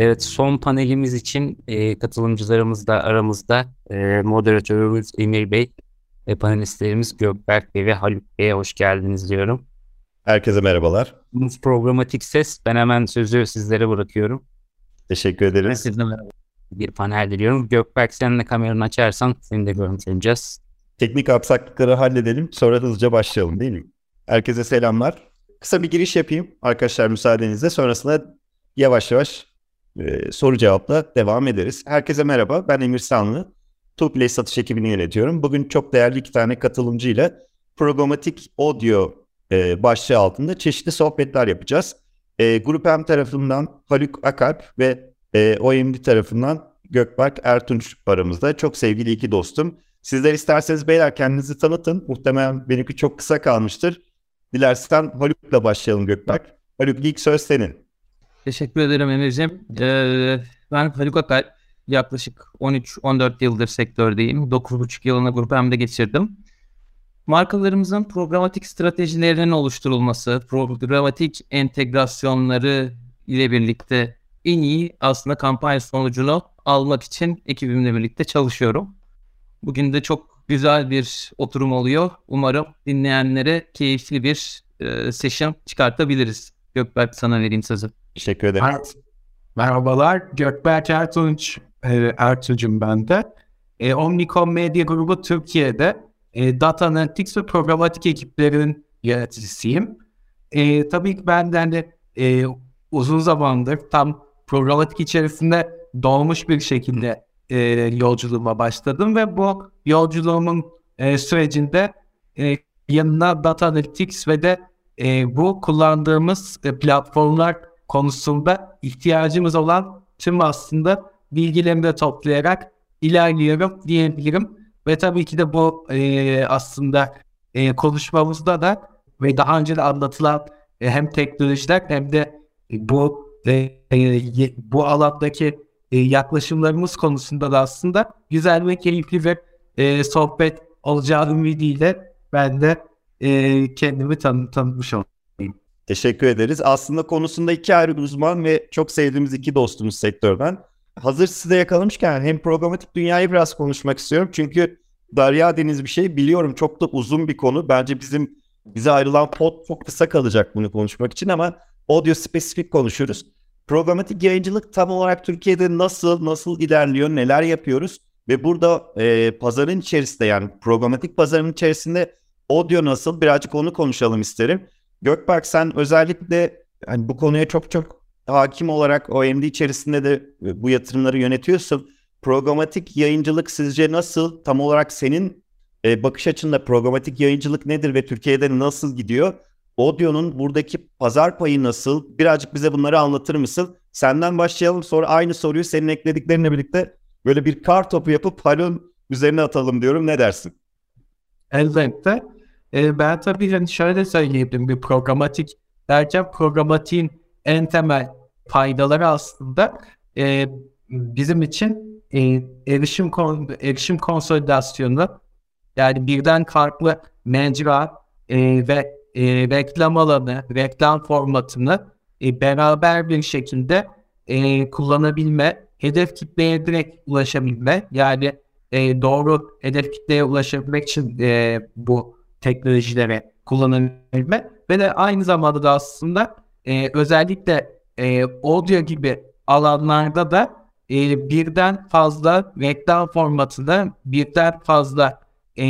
Evet son panelimiz için e, katılımcılarımız da aramızda e, moderatörümüz Emir Bey ve panelistlerimiz Gökberk Bey ve Haluk Bey'e hoş geldiniz diyorum. Herkese merhabalar. Bu programatik ses. Ben hemen sözü sizlere bırakıyorum. Teşekkür ederiz. Sizde merhaba. Bir panel diliyorum. Gökberk sen de kameranı açarsan seni de görüntüleyeceğiz. Teknik aksaklıkları halledelim sonra hızlıca başlayalım değil mi? Herkese selamlar. Kısa bir giriş yapayım arkadaşlar müsaadenizle. Sonrasında yavaş yavaş e, soru cevapla devam ederiz. Herkese merhaba. Ben Emir Sanlı. Tuplay satış ekibini yönetiyorum. Bugün çok değerli iki tane katılımcıyla programatik audio e, başlığı altında çeşitli sohbetler yapacağız. E, Grup M tarafından Haluk Akarp ve e, OMD tarafından Gökberk Ertunç aramızda. Çok sevgili iki dostum. Sizler isterseniz beyler kendinizi tanıtın. Muhtemelen benimki çok kısa kalmıştır. Dilersen Haluk'la başlayalım Gökberk. Haluk ilk söz senin. Teşekkür ederim Emir'ciğim. Ee, ben Haluk Akay. Yaklaşık 13-14 yıldır sektördeyim. 9,5 yılını Grup M'de geçirdim. Markalarımızın programatik stratejilerinin oluşturulması, programatik entegrasyonları ile birlikte en iyi aslında kampanya sonucunu almak için ekibimle birlikte çalışıyorum. Bugün de çok güzel bir oturum oluyor. Umarım dinleyenlere keyifli bir e, session çıkartabiliriz. Gökberk sana vereyim sözü. Teşekkür ederim. Mer- Merhabalar, Gökberk Ertunç, e, ben de. E, Omnicom Medya Grubu Türkiye'de e, Data Analytics ve Programatik ekiplerinin yöneticisiyim. E, tabii ki benden de e, uzun zamandır tam programatik içerisinde doğmuş bir şekilde e, yolculuğuma başladım ve bu yolculuğumun e, sürecinde e, yanına Data Analytics ve de e, bu kullandığımız e, platformlar konusunda ihtiyacımız olan tüm aslında bilgilerimi de toplayarak ilerliyorum diyebilirim. Ve tabii ki de bu e, aslında e, konuşmamızda da ve daha önce de anlatılan e, hem teknolojiler hem de bu e, e, bu alandaki e, yaklaşımlarımız konusunda da aslında güzel ve keyifli bir e, sohbet olacağı ümidiyle ben de e, kendimi tanı tanıtmış oldum. Teşekkür ederiz. Aslında konusunda iki ayrı uzman ve çok sevdiğimiz iki dostumuz sektörden. Hazır size yakalamışken hem programatik dünyayı biraz konuşmak istiyorum. Çünkü Derya deniz bir şey biliyorum çok da uzun bir konu. Bence bizim bize ayrılan pod çok kısa kalacak bunu konuşmak için ama audio spesifik konuşuruz. Programatik yayıncılık tam olarak Türkiye'de nasıl nasıl ilerliyor, neler yapıyoruz ve burada e, pazarın içerisinde yani programatik pazarın içerisinde audio nasıl birazcık onu konuşalım isterim. Gökberk sen özellikle hani bu konuya çok çok hakim olarak OMD içerisinde de e, bu yatırımları yönetiyorsun. Programatik yayıncılık sizce nasıl? Tam olarak senin e, bakış açında programatik yayıncılık nedir ve Türkiye'de nasıl gidiyor? Audio'nun buradaki pazar payı nasıl? Birazcık bize bunları anlatır mısın? Senden başlayalım sonra aynı soruyu senin eklediklerinle birlikte böyle bir kar topu yapıp Halun üzerine atalım diyorum. Ne dersin? Elbette. E, ben tabii hani şöyle söyleyebilirim bir programatik derken programatiğin en temel faydaları aslında e, bizim için e, erişim kon, erişim konsolidasyonu yani birden farklı mecra e, ve e, reklam alanı, reklam formatını e, beraber bir şekilde e, kullanabilme, hedef kitleye direkt ulaşabilme yani e, doğru hedef kitleye ulaşabilmek için e, bu teknolojilere kullanılabilme ve de aynı zamanda da aslında e, özellikle e, audio gibi alanlarda da e, birden fazla reklam formatında birden fazla e,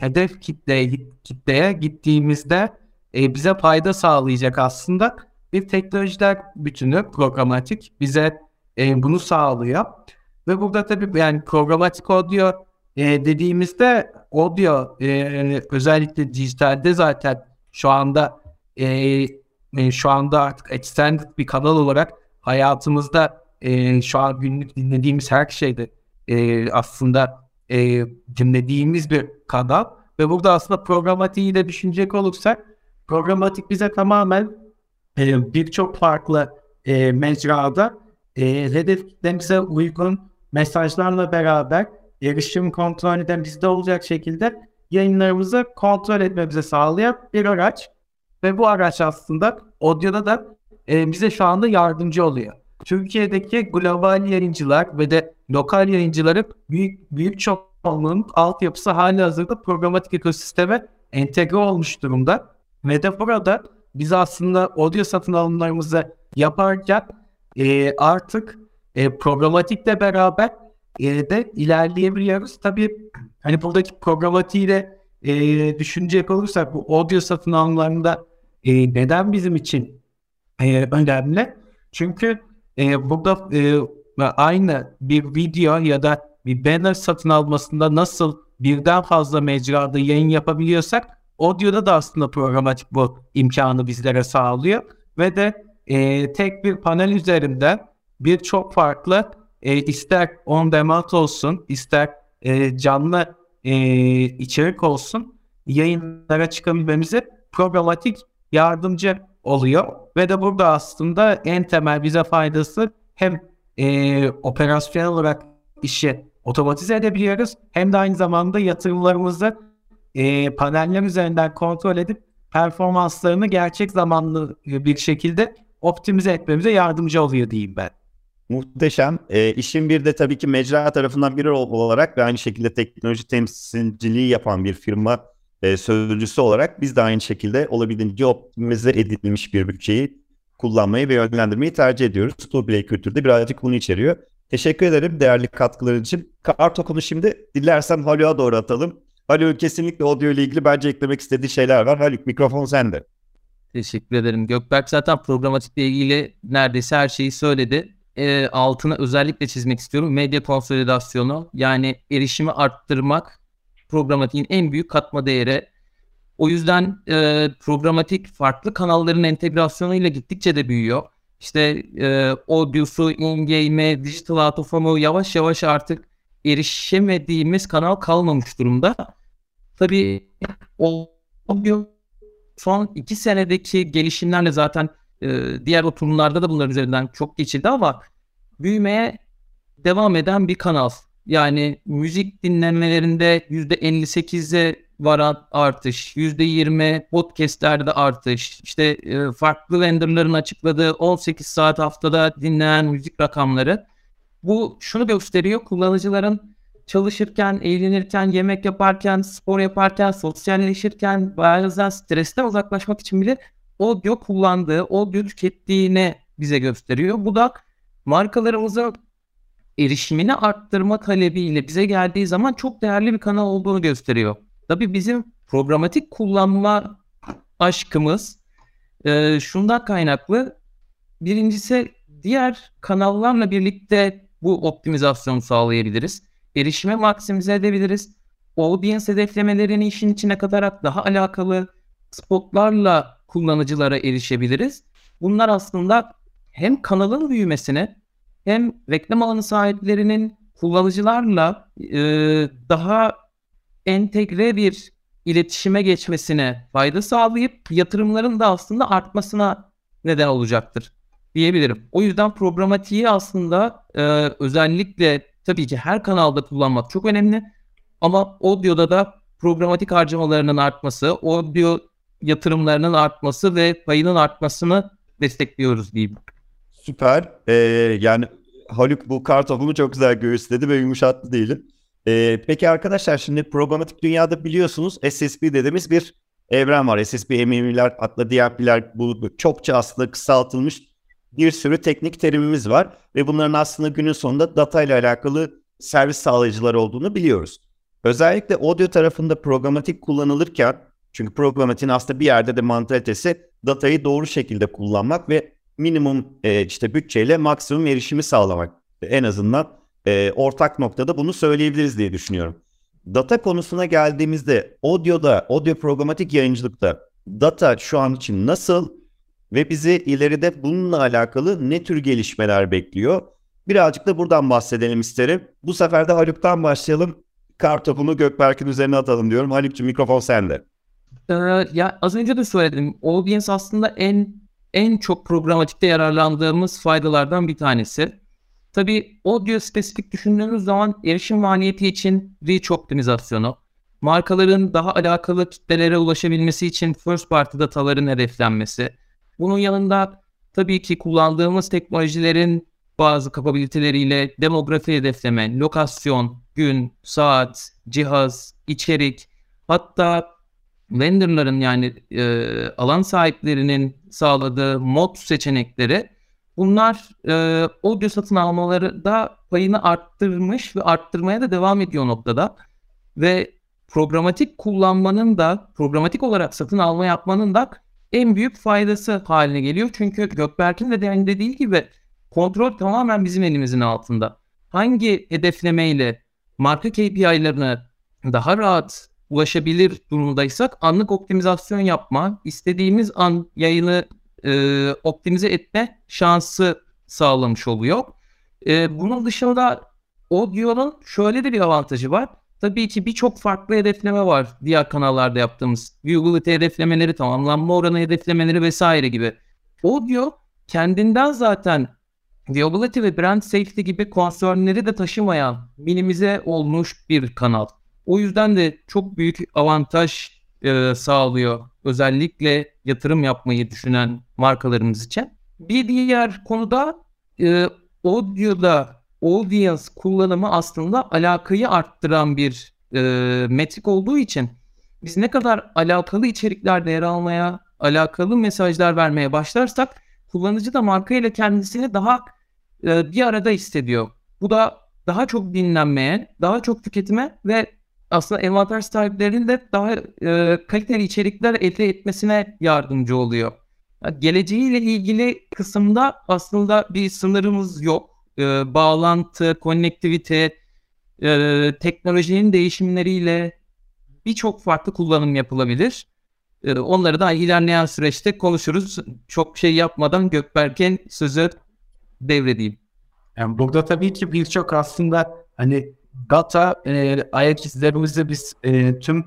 hedef kitle, kitleye gittiğimizde e, bize fayda sağlayacak aslında bir teknolojiler bütünü programatik bize e, bunu sağlıyor. Ve burada tabii yani programatik audio e, dediğimizde audio e, özellikle dijitalde zaten şu anda e, e, şu anda artık extended bir kanal olarak hayatımızda e, şu an günlük dinlediğimiz her şeyde e, aslında e, dinlediğimiz bir kanal. Ve burada aslında programatiği de düşünecek olursak programatik bize tamamen e, birçok farklı e, mecrada e, hedef kitlemize uygun mesajlarla beraber erişim kontrolü de bizde olacak şekilde yayınlarımızı kontrol etmemize sağlayan bir araç. Ve bu araç aslında audio'da da e, bize şu anda yardımcı oluyor. Türkiye'deki global yayıncılar ve de lokal yayıncıların büyük büyük çoğunluğunun altyapısı hali hazırda programatik ekosisteme entegre olmuş durumda. Ve de burada biz aslında audio satın alımlarımızı yaparken e, artık e, programatikle beraber e, de ilerleyebiliyoruz. Tabii hani buradaki programatiği de e, düşünecek olursak bu audio satın alımlarında e, neden bizim için e, önemli? Çünkü e, burada e, aynı bir video ya da bir banner satın almasında nasıl birden fazla mecrada yayın yapabiliyorsak audio'da da aslında programatik bu imkanı bizlere sağlıyor ve de e, tek bir panel üzerinde birçok farklı e, ister on demand olsun ister e, canlı e, içerik olsun yayınlara çıkabilmemize programatik yardımcı oluyor ve de burada aslında en temel bize faydası hem e, operasyonel olarak işi otomatize edebiliyoruz hem de aynı zamanda yatırımlarımızı e, paneller üzerinden kontrol edip performanslarını gerçek zamanlı bir şekilde optimize etmemize yardımcı oluyor diyeyim ben. Muhteşem. E, işin bir de tabii ki mecra tarafından biri olarak ve aynı şekilde teknoloji temsilciliği yapan bir firma e, sözcüsü olarak biz de aynı şekilde olabildiğince optimize edilmiş bir bütçeyi kullanmayı ve yönlendirmeyi tercih ediyoruz. Toolplay kültürde birazcık bunu içeriyor. Teşekkür ederim değerli katkıların için. Kartokunu şimdi dilersen Haluk'a doğru atalım. Haluk kesinlikle audio ile ilgili bence eklemek istediği şeyler var. Haluk mikrofon sende. Teşekkür ederim. Gökberk zaten programatikle ilgili neredeyse her şeyi söyledi. E, altına özellikle çizmek istiyorum. Medya konsolidasyonu yani erişimi arttırmak programatiğin en büyük katma değeri. O yüzden e, programatik farklı kanalların entegrasyonuyla gittikçe de büyüyor. İşte e, audio'su, in-game'e, digital out yavaş yavaş artık erişemediğimiz kanal kalmamış durumda. Tabii o audio son iki senedeki gelişimlerle zaten e, diğer oturumlarda da bunların üzerinden çok geçildi ama büyümeye devam eden bir kanal. Yani müzik dinlemelerinde %58'e varan artış, %20 podcastlerde artış, işte e, farklı vendorların açıkladığı 18 saat haftada dinlenen müzik rakamları. Bu şunu gösteriyor, kullanıcıların çalışırken, eğlenirken, yemek yaparken, spor yaparken, sosyalleşirken, bazen stresten uzaklaşmak için bile audio kullandığı, audio tükettiğini bize gösteriyor. Bu da markalarımızın erişimini arttırma talebiyle bize geldiği zaman çok değerli bir kanal olduğunu gösteriyor. Tabii bizim programatik kullanma aşkımız e, şundan kaynaklı. Birincisi diğer kanallarla birlikte bu optimizasyonu sağlayabiliriz. Erişime maksimize edebiliriz. Audience hedeflemelerini işin içine katarak daha alakalı spotlarla kullanıcılara erişebiliriz. Bunlar aslında hem kanalın büyümesine hem reklam alanı sahiplerinin kullanıcılarla e, daha entegre bir iletişime geçmesine fayda sağlayıp yatırımların da aslında artmasına neden olacaktır diyebilirim. O yüzden programatiği aslında e, özellikle tabii ki her kanalda kullanmak çok önemli ama audio'da da programatik harcamalarının artması, audio yatırımlarının artması ve payının artmasını destekliyoruz diyeyim. Süper. Ee, yani Haluk bu kartofumu çok güzel göğüsledi ve yumuşattı diyelim. Ee, peki arkadaşlar şimdi programatik dünyada biliyorsunuz SSP dediğimiz bir evren var. SSP, MM'ler, hatta DRP'ler bu çokça aslında kısaltılmış bir sürü teknik terimimiz var. Ve bunların aslında günün sonunda data ile alakalı servis sağlayıcılar olduğunu biliyoruz. Özellikle audio tarafında programatik kullanılırken çünkü programatiğin aslında bir yerde de mantalitesi datayı doğru şekilde kullanmak ve minimum e, işte bütçeyle maksimum erişimi sağlamak. En azından e, ortak noktada bunu söyleyebiliriz diye düşünüyorum. Data konusuna geldiğimizde audio'da, audio programatik yayıncılıkta data şu an için nasıl ve bizi ileride bununla alakalı ne tür gelişmeler bekliyor? Birazcık da buradan bahsedelim isterim. Bu sefer de Haluk'tan başlayalım. Kartopunu Gökberk'in üzerine atalım diyorum. Haluk'cum mikrofon sende. Ee, ya az önce de söyledim. Audience aslında en en çok programatikte yararlandığımız faydalardan bir tanesi. Tabii audio spesifik düşündüğümüz zaman erişim maliyeti için reach optimizasyonu, markaların daha alakalı kitlelere ulaşabilmesi için first party dataların hedeflenmesi, bunun yanında tabii ki kullandığımız teknolojilerin bazı kapabiliteleriyle demografi hedefleme, lokasyon, gün, saat, cihaz, içerik, hatta vendorların yani e, alan sahiplerinin sağladığı mod seçenekleri bunlar e, audio satın almaları da payını arttırmış ve arttırmaya da devam ediyor noktada. Ve programatik kullanmanın da programatik olarak satın alma yapmanın da en büyük faydası haline geliyor. Çünkü Gökberk'in de dediği gibi kontrol tamamen bizim elimizin altında. Hangi hedeflemeyle marka KPI'larına daha rahat ulaşabilir durumdaysak anlık optimizasyon yapma, istediğimiz an yayını e, optimize etme şansı sağlamış oluyor. E, bunun dışında audio'nun şöyle de bir avantajı var. Tabii ki birçok farklı hedefleme var diğer kanallarda yaptığımız. Viewability hedeflemeleri, tamamlanma oranı hedeflemeleri vesaire gibi. Audio kendinden zaten viewability ve brand safety gibi konsörleri de taşımayan minimize olmuş bir kanal. O yüzden de çok büyük avantaj e, sağlıyor. Özellikle yatırım yapmayı düşünen markalarımız için. Bir diğer konuda e, audio'da audience kullanımı aslında alakayı arttıran bir e, metrik olduğu için biz ne kadar alakalı içeriklerde yer almaya, alakalı mesajlar vermeye başlarsak kullanıcı da marka ile kendisini daha e, bir arada hissediyor. Bu da daha çok dinlenmeye, daha çok tüketime ve aslında envanter sahiplerinin de daha e, kaliteli içerikler elde etmesine yardımcı oluyor. Yani geleceğiyle ilgili kısımda aslında bir sınırımız yok. E, bağlantı, konnektivite, e, teknolojinin değişimleriyle birçok farklı kullanım yapılabilir. E, onları da ilerleyen süreçte konuşuruz. Çok şey yapmadan Gökberk'in sözü devredeyim. Yani burada tabii ki birçok aslında hani data e, ayak izlerimizi biz e, tüm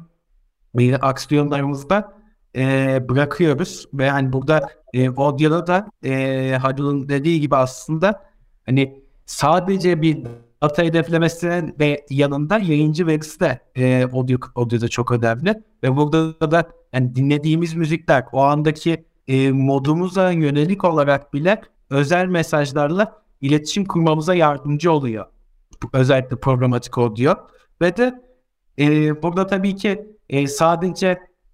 e, aksiyonlarımızda e, bırakıyoruz. Ve hani burada e, audio'da da e, Halil'in dediği gibi aslında hani sadece bir data hedeflemesi ve yanında yayıncı verisi de e, audio, audio'da çok önemli. Ve burada da yani dinlediğimiz müzikler o andaki e, modumuza yönelik olarak bile özel mesajlarla iletişim kurmamıza yardımcı oluyor özellikle programatik audio. Ve de e, burada tabii ki e, sadece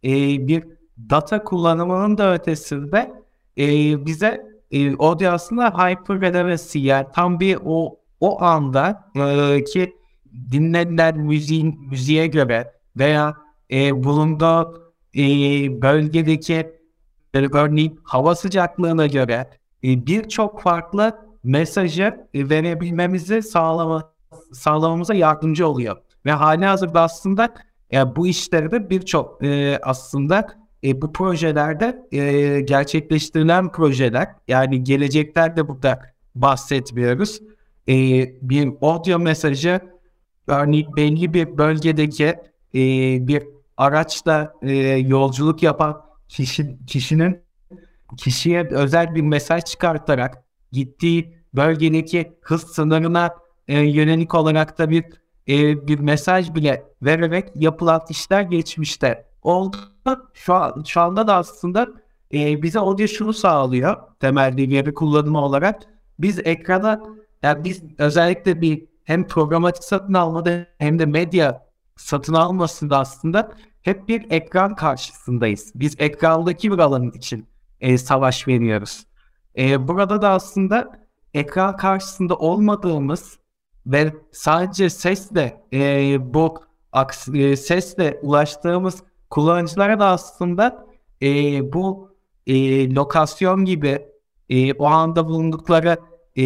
e, bir data kullanımının da ötesinde e, bize e, audio aslında hyper yani tam bir o o anda e, ki dinlenilen müziğin müziğe göre veya e, bulunduğu e, bölgedeki e, örneğin hava sıcaklığına göre e, birçok farklı mesajı verebilmemizi sağlama, sağlamamıza yardımcı oluyor. Ve hali hazırda aslında e, bu işlerde birçok e, aslında e, bu projelerde e, gerçekleştirilen projeler yani geleceklerde burada bahsetmiyoruz. E, bir audio mesajı örneğin belli bir bölgedeki e, bir araçla e, yolculuk yapan kişi, kişinin kişiye özel bir mesaj çıkartarak gittiği bölgedeki hız sınırına e, yönelik olarak da bir e, bir mesaj bile vererek yapılan işler geçmişte oldu. Şu, an, şu anda da aslında e, bize audio şunu sağlıyor temel veri kullanımı olarak. Biz ekrana yani biz özellikle bir hem programatik satın almada hem de medya satın almasında aslında hep bir ekran karşısındayız. Biz ekrandaki bir alan için e, savaş veriyoruz. E, burada da aslında ekran karşısında olmadığımız ve sadece sesle e, bu e, sesle ulaştığımız kullanıcılara da aslında e, bu e, lokasyon gibi e, o anda bulundukları e,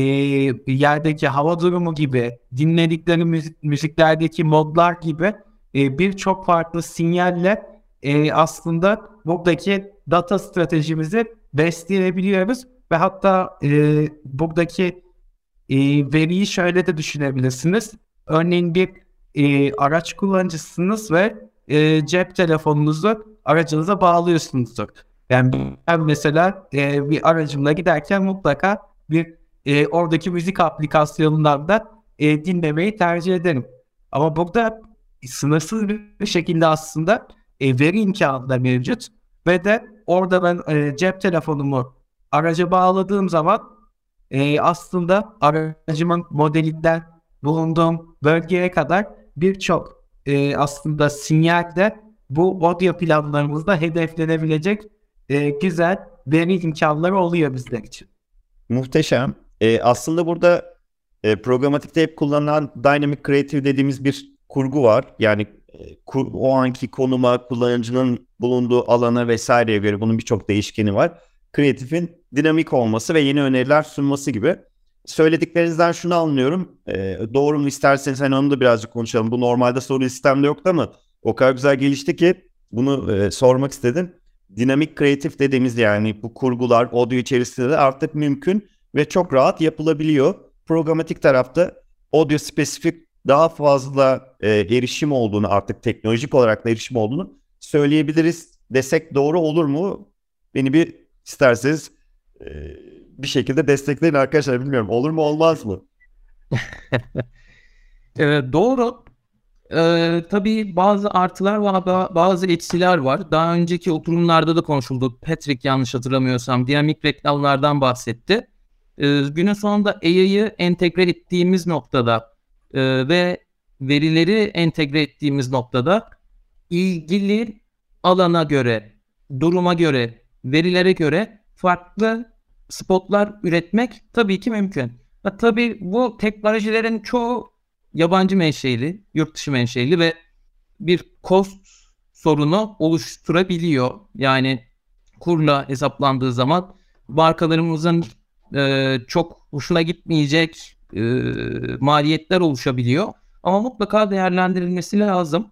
yerdeki hava durumu gibi dinledikleri müzik, müziklerdeki modlar gibi e, birçok farklı sinyalle e, aslında buradaki data stratejimizi besleyebiliyoruz. Ve hatta e, buradaki e, veriyi şöyle de düşünebilirsiniz. Örneğin bir e, araç kullanıcısınız ve e, cep telefonunuzu aracınıza bağlıyorsunuzdur. Yani ben mesela e, bir aracımla giderken mutlaka bir e, oradaki müzik aplikasyonundan da e, dinlemeyi tercih ederim. Ama burada sınırsız bir şekilde aslında e, veri imkanı da mevcut ve de orada ben e, cep telefonumu araca bağladığım zaman e, aslında aracımın modelinden bulunduğum bölgeye kadar birçok e, aslında sinyalde bu audio planlarımızda hedeflenebilecek e, güzel veri imkanları oluyor bizler için. Muhteşem. E, aslında burada e, programatikte hep kullanılan Dynamic Creative dediğimiz bir kurgu var. Yani e, kur, o anki konuma, kullanıcının bulunduğu alana vesaireye göre bunun birçok değişkeni var. Creative'in dinamik olması ve yeni öneriler sunması gibi. Söylediklerinizden şunu anlıyorum. E, doğru mu isterseniz hani onu da birazcık konuşalım. Bu normalde soru sistemde yoktu ama o kadar güzel gelişti ki bunu e, sormak istedim. Dinamik kreatif dediğimiz yani bu kurgular audio içerisinde de artık mümkün ve çok rahat yapılabiliyor. Programatik tarafta audio spesifik daha fazla e, erişim olduğunu artık teknolojik olarak da erişim olduğunu söyleyebiliriz desek doğru olur mu? Beni bir isterseniz bir şekilde destekleyin arkadaşlar bilmiyorum olur mu olmaz mı? evet, doğru. Ee, tabii bazı artılar var, bazı eksiler var. Daha önceki oturumlarda da konuşuldu. Patrick yanlış hatırlamıyorsam dinamik reklamlardan bahsetti. Ee, günün sonunda AI'yı entegre ettiğimiz noktada e, ve verileri entegre ettiğimiz noktada ilgili alana göre, duruma göre, verilere göre farklı spotlar üretmek tabii ki mümkün. Ha, tabii bu teknolojilerin çoğu yabancı menşeli, yurt dışı menşeli ve bir cost sorunu oluşturabiliyor. Yani kurla hesaplandığı zaman markalarımızın e, çok hoşuna gitmeyecek e, maliyetler oluşabiliyor. Ama mutlaka değerlendirilmesi lazım.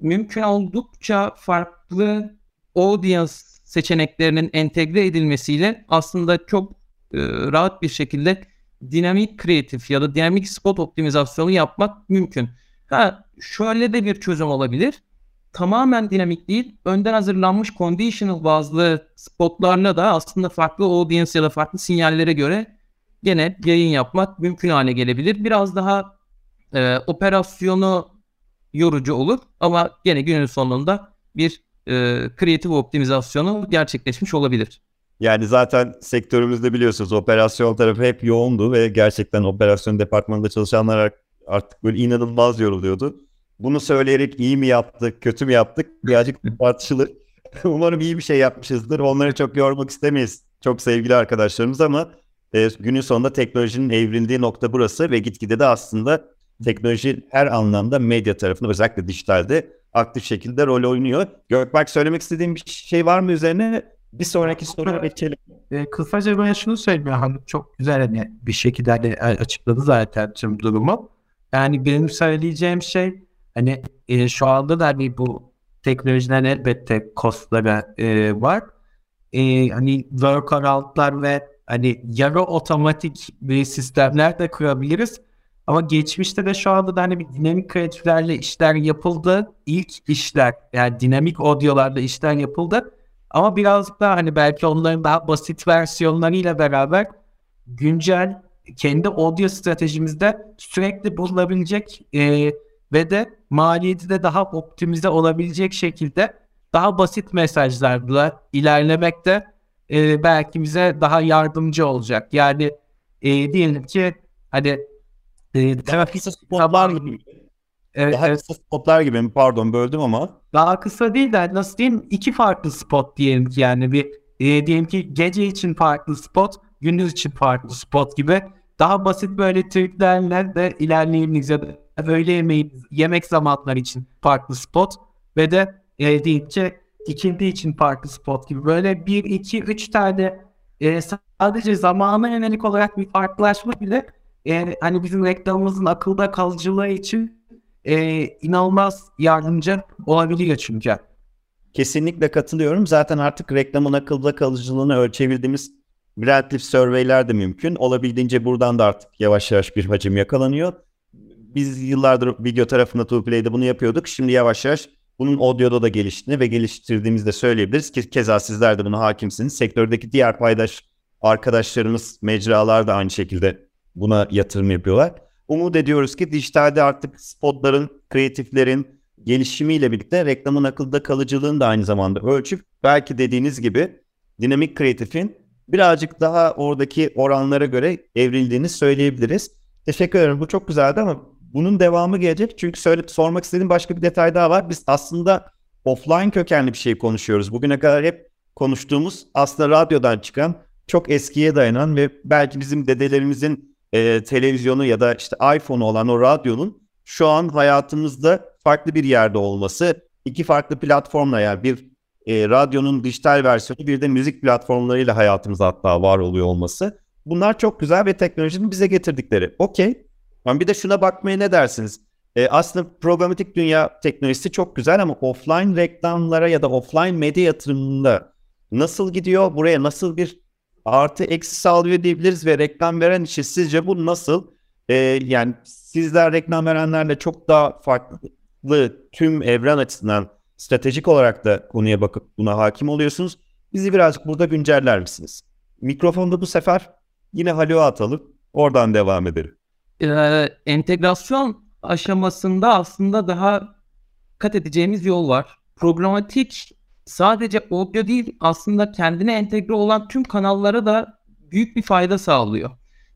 Mümkün oldukça farklı audience seçeneklerinin entegre edilmesiyle aslında çok e, rahat bir şekilde dinamik kreatif ya da dinamik spot optimizasyonu yapmak mümkün. Ha şöyle de bir çözüm olabilir. Tamamen dinamik değil, önden hazırlanmış conditional bazlı spotlarla da aslında farklı audience ya da farklı sinyallere göre gene yayın yapmak mümkün hale gelebilir. Biraz daha e, operasyonu yorucu olur ama gene günün sonunda bir e, kreatif optimizasyonu gerçekleşmiş olabilir. Yani zaten sektörümüzde biliyorsunuz operasyon tarafı hep yoğundu ve gerçekten operasyon departmanında çalışanlar artık böyle inanılmaz yoruluyordu. Bunu söyleyerek iyi mi yaptık, kötü mü yaptık birazcık tartışılır. Umarım iyi bir şey yapmışızdır. Onları çok yormak istemeyiz. Çok sevgili arkadaşlarımız ama e, günün sonunda teknolojinin evrildiği nokta burası ve gitgide de aslında teknoloji her anlamda medya tarafında özellikle dijitalde aktif şekilde rol oynuyor. Gökberk söylemek istediğim bir şey var mı üzerine? Bir sonraki soruya geçelim. E, kısaca ben şunu söyleyeyim. Hani çok güzel hani bir şekilde hani açıkladı zaten tüm durumu. Yani benim söyleyeceğim şey hani e, şu anda da hani bu teknolojiden elbette kostları e, var. E, hani workaroundlar ve hani yarı otomatik bir sistemler de kurabiliriz. Ama geçmişte de şu anda da hani bir dinamik kreatiflerle işler yapıldı. İlk işler yani dinamik audiolarla işler yapıldı. Ama birazcık daha hani belki onların daha basit versiyonlarıyla beraber güncel kendi audio stratejimizde sürekli bulunabilecek e, ve de maliyeti de daha optimize olabilecek şekilde daha basit mesajlarla ilerlemekte e, belki bize daha yardımcı olacak. Yani e, diyelim ki hani e, daha kısa spotlar gibi. Evet, daha evet. kısa spotlar gibi mi? Pardon böldüm ama. Daha kısa değil de nasıl diyeyim iki farklı spot diyelim ki yani bir e, diyelim ki gece için farklı spot, gündüz için farklı spot gibi daha basit böyle triklerle de ilerleyebiliriz ya da öğle yemeği yemek zamanları için farklı spot ve de e, diyelim ki ikindi için farklı spot gibi böyle bir iki üç tane e, sadece zamana yönelik olarak bir farklılaşma bile e, hani bizim reklamımızın akılda kalıcılığı için e, inanılmaz yardımcı olabiliyor çünkü. Kesinlikle katılıyorum. Zaten artık reklamın akılda kalıcılığını ölçebildiğimiz Brandlift surveyler de mümkün. Olabildiğince buradan da artık yavaş yavaş bir hacim yakalanıyor. Biz yıllardır video tarafında Tuplay'de bunu yapıyorduk. Şimdi yavaş yavaş bunun audio'da da geliştiğini ve geliştirdiğimizi de söyleyebiliriz. Ki keza sizler de buna hakimsiniz. Sektördeki diğer paydaş arkadaşlarımız, mecralar da aynı şekilde buna yatırım yapıyorlar. Umut ediyoruz ki dijitalde artık spotların, kreatiflerin gelişimiyle birlikte reklamın akılda kalıcılığını da aynı zamanda ölçüp belki dediğiniz gibi dinamik kreatifin birazcık daha oradaki oranlara göre evrildiğini söyleyebiliriz. Teşekkür ederim. Bu çok güzeldi ama bunun devamı gelecek. Çünkü söyle, sormak istediğim başka bir detay daha var. Biz aslında offline kökenli bir şey konuşuyoruz. Bugüne kadar hep konuştuğumuz aslında radyodan çıkan çok eskiye dayanan ve belki bizim dedelerimizin e, televizyonu ya da işte iPhone'u olan o radyonun şu an hayatımızda farklı bir yerde olması, iki farklı platformla yani bir e, radyonun dijital versiyonu bir de müzik platformlarıyla hayatımıza hatta var oluyor olması. Bunlar çok güzel ve teknolojinin bize getirdikleri. Okey. Ama bir de şuna bakmaya ne dersiniz? E, aslında programatik dünya teknolojisi çok güzel ama offline reklamlara ya da offline medya yatırımında nasıl gidiyor? Buraya nasıl bir artı eksi sağlıyor diyebiliriz ve reklam veren işi sizce bu nasıl? E, yani sizler reklam verenlerle çok daha farklı tüm evren açısından stratejik olarak da konuya bakıp buna hakim oluyorsunuz. Bizi birazcık burada günceller misiniz? Mikrofonda bu sefer yine Haluk'a atalım. Oradan devam edelim. Ee, entegrasyon aşamasında aslında daha kat edeceğimiz yol var. Programatik sadece audio değil aslında kendine entegre olan tüm kanallara da büyük bir fayda sağlıyor.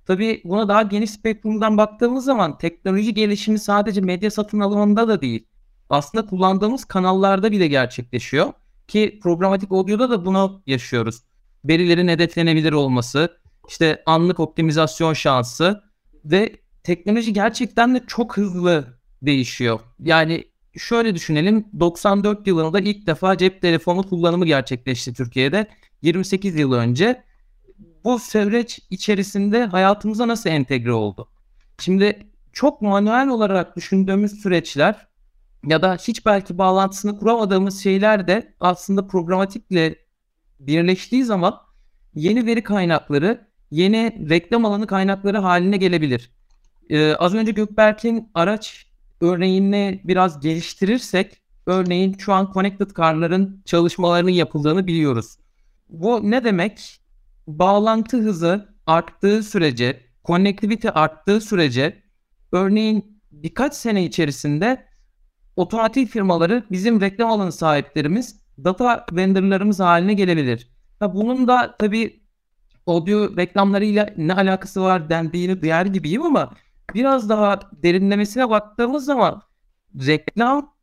Tabii buna daha geniş spektrumdan baktığımız zaman teknoloji gelişimi sadece medya satın alımında da değil. Aslında kullandığımız kanallarda bile gerçekleşiyor. Ki programatik audio'da da bunu yaşıyoruz. Verilerin hedeflenebilir olması, işte anlık optimizasyon şansı ve teknoloji gerçekten de çok hızlı değişiyor. Yani şöyle düşünelim 94 yılında ilk defa cep telefonu kullanımı gerçekleşti Türkiye'de 28 yıl önce. Bu süreç içerisinde hayatımıza nasıl entegre oldu? Şimdi çok manuel olarak düşündüğümüz süreçler ya da hiç belki bağlantısını kuramadığımız şeyler de aslında programatikle birleştiği zaman yeni veri kaynakları, yeni reklam alanı kaynakları haline gelebilir. Ee, az önce Gökberk'in araç örneğini biraz geliştirirsek, örneğin şu an Connected Car'ların çalışmalarının yapıldığını biliyoruz. Bu ne demek? Bağlantı hızı arttığı sürece, connectivity arttığı sürece, örneğin birkaç sene içerisinde otomotiv firmaları bizim reklam alanı sahiplerimiz data vendorlarımız haline gelebilir. Ha, bunun da tabii audio reklamlarıyla ne alakası var dendiğini duyar gibiyim ama biraz daha derinlemesine baktığımız zaman reklam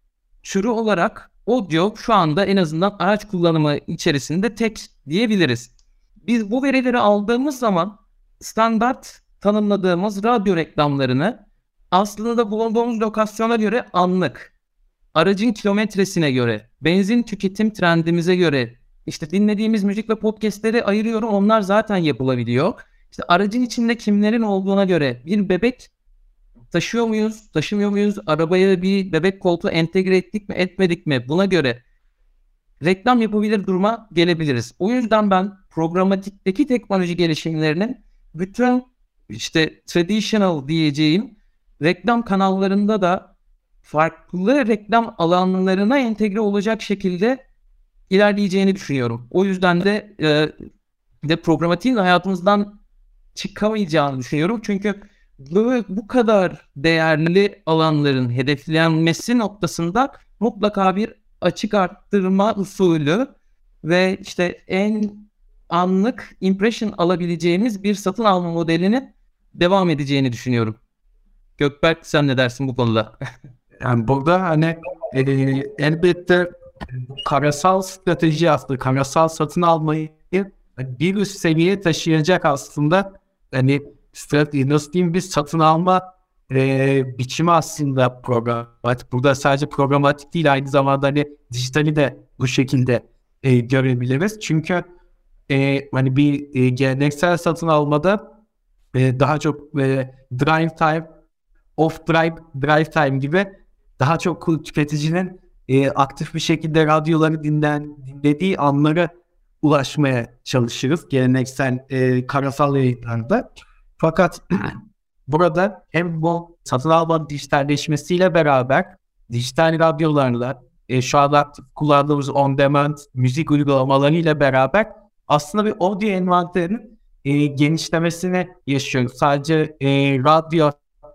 türü olarak audio şu anda en azından araç kullanımı içerisinde tek diyebiliriz. Biz bu verileri aldığımız zaman standart tanımladığımız radyo reklamlarını aslında bulunduğumuz lokasyona göre anlık, aracın kilometresine göre, benzin tüketim trendimize göre, işte dinlediğimiz müzik ve podcastleri ayırıyorum onlar zaten yapılabiliyor. İşte aracın içinde kimlerin olduğuna göre bir bebek taşıyor muyuz, taşımıyor muyuz? Arabaya bir bebek koltuğu entegre ettik mi, etmedik mi? Buna göre reklam yapabilir duruma gelebiliriz. O yüzden ben programatikteki teknoloji gelişimlerinin bütün işte traditional diyeceğim reklam kanallarında da farklı reklam alanlarına entegre olacak şekilde ilerleyeceğini düşünüyorum. O yüzden de e, de programatiğin hayatımızdan çıkamayacağını düşünüyorum. Çünkü bu, bu kadar değerli alanların hedeflenmesi noktasında mutlaka bir açık arttırma usulü ve işte en anlık impression alabileceğimiz bir satın alma modelinin devam edeceğini düşünüyorum. Gökberk sen ne dersin bu konuda? yani burada hani e, elbette karasal strateji aslında karasal satın almayı bir üst seviyeye taşıyacak aslında hani strateji nasıl diyeyim bir satın alma e, biçimi aslında programatik. Burada sadece programatik değil aynı zamanda hani dijitali de bu şekilde e, görebiliriz. Çünkü e, hani bir e, geleneksel satın almada e, daha çok e, drive time, off drive, drive time gibi daha çok tüketicinin e, aktif bir şekilde radyoları dinlen, dinlediği anlara ulaşmaya çalışırız geleneksel e, karasal yayınlarda. Fakat burada hem bu satın alma dijitalleşmesiyle beraber dijital radyolarla e, şu anda kullandığımız on demand müzik uygulamalarıyla beraber aslında bir audio envanterinin e, genişlemesini yaşıyoruz. Sadece e, radyo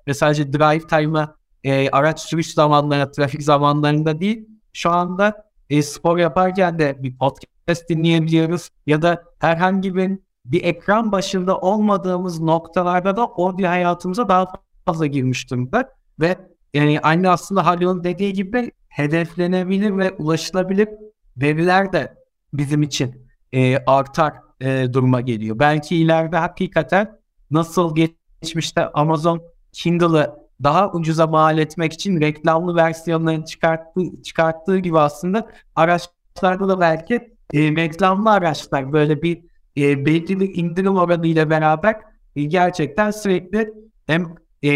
ve sadece drive time'a e, araç sürüş zamanlarında, trafik zamanlarında değil, şu anda e, spor yaparken de bir podcast dinleyebiliyoruz ya da herhangi bir bir ekran başında olmadığımız noktalarda da audio hayatımıza daha fazla girmiş durumda. Ve yani aynı aslında Halil'in dediği gibi hedeflenebilir ve ulaşılabilir veriler de bizim için e, artar e, duruma geliyor. Belki ileride hakikaten nasıl geçmişte Amazon Kindle'ı daha ucuza mal etmek için reklamlı versiyonlarını çıkarttığı, çıkarttığı gibi aslında araçlarda da belki e, reklamlı araçlar böyle bir e, belli bir indirim oranı ile beraber e, gerçekten sürekli hem e,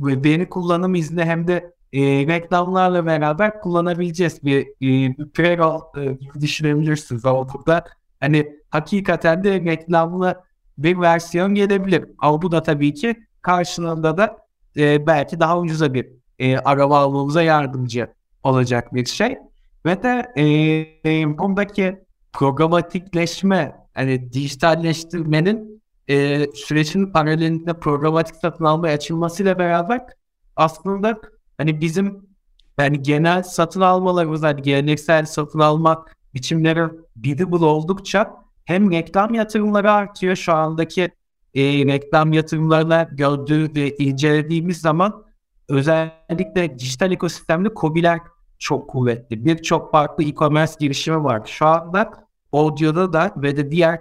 veri kullanım izni hem de e, reklamlarla beraber kullanabileceğiz bir, e, bir pre-roll e, düşünebilirsiniz. Ama burada hani hakikaten de reklamlı bir versiyon gelebilir. Ama bu da tabii ki karşılığında da e, belki daha ucuza bir e, araba almamıza yardımcı olacak bir şey. Ve de e, e, bundaki programatikleşme, hani dijitalleştirmenin e, sürecin paralelinde programatik satın almaya açılmasıyla beraber aslında hani bizim yani genel satın almalarımız, hani geleneksel satın alma biçimleri visible oldukça hem reklam yatırımları artıyor şu andaki e, reklam yatırımlarına gördüğü ve incelediğimiz zaman özellikle dijital ekosistemde COBİ'ler çok kuvvetli. Birçok farklı e-commerce girişimi var. Şu anda audio'da da ve de diğer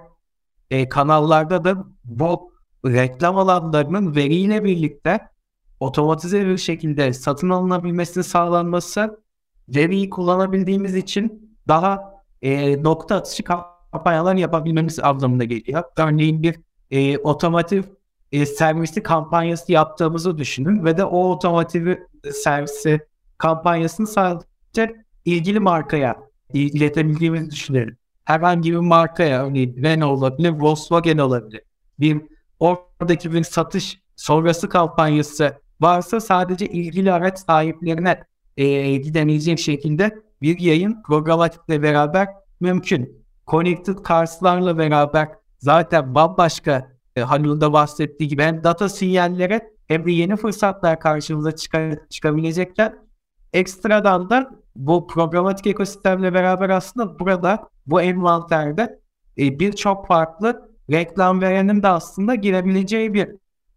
e, kanallarda da bu reklam alanlarının veriyle birlikte otomatize bir şekilde satın alınabilmesini sağlanması veriyi kullanabildiğimiz için daha e, nokta atışı kampanyalar yapabilmemiz anlamına geliyor. Örneğin bir e, otomotiv e, servisi kampanyası yaptığımızı düşünün ve de o otomotiv servisi kampanyasını sadece ilgili markaya iletebildiğimizi düşünelim. Herhangi bir markaya örneğin Renault olabilir, Volkswagen olabilir. Bir oradaki bir satış sonrası kampanyası varsa sadece ilgili araç sahiplerine e, gidebileceğim şekilde bir yayın programatikle beraber mümkün. Connected Cars'larla beraber zaten bambaşka e, Halil'de bahsettiği gibi hem data sinyallere hem de yeni fırsatlar karşımıza çıkar, çıkabilecekler. Ekstradan da bu programatik ekosistemle beraber aslında burada bu envanterde e, birçok farklı reklam verenin de aslında girebileceği bir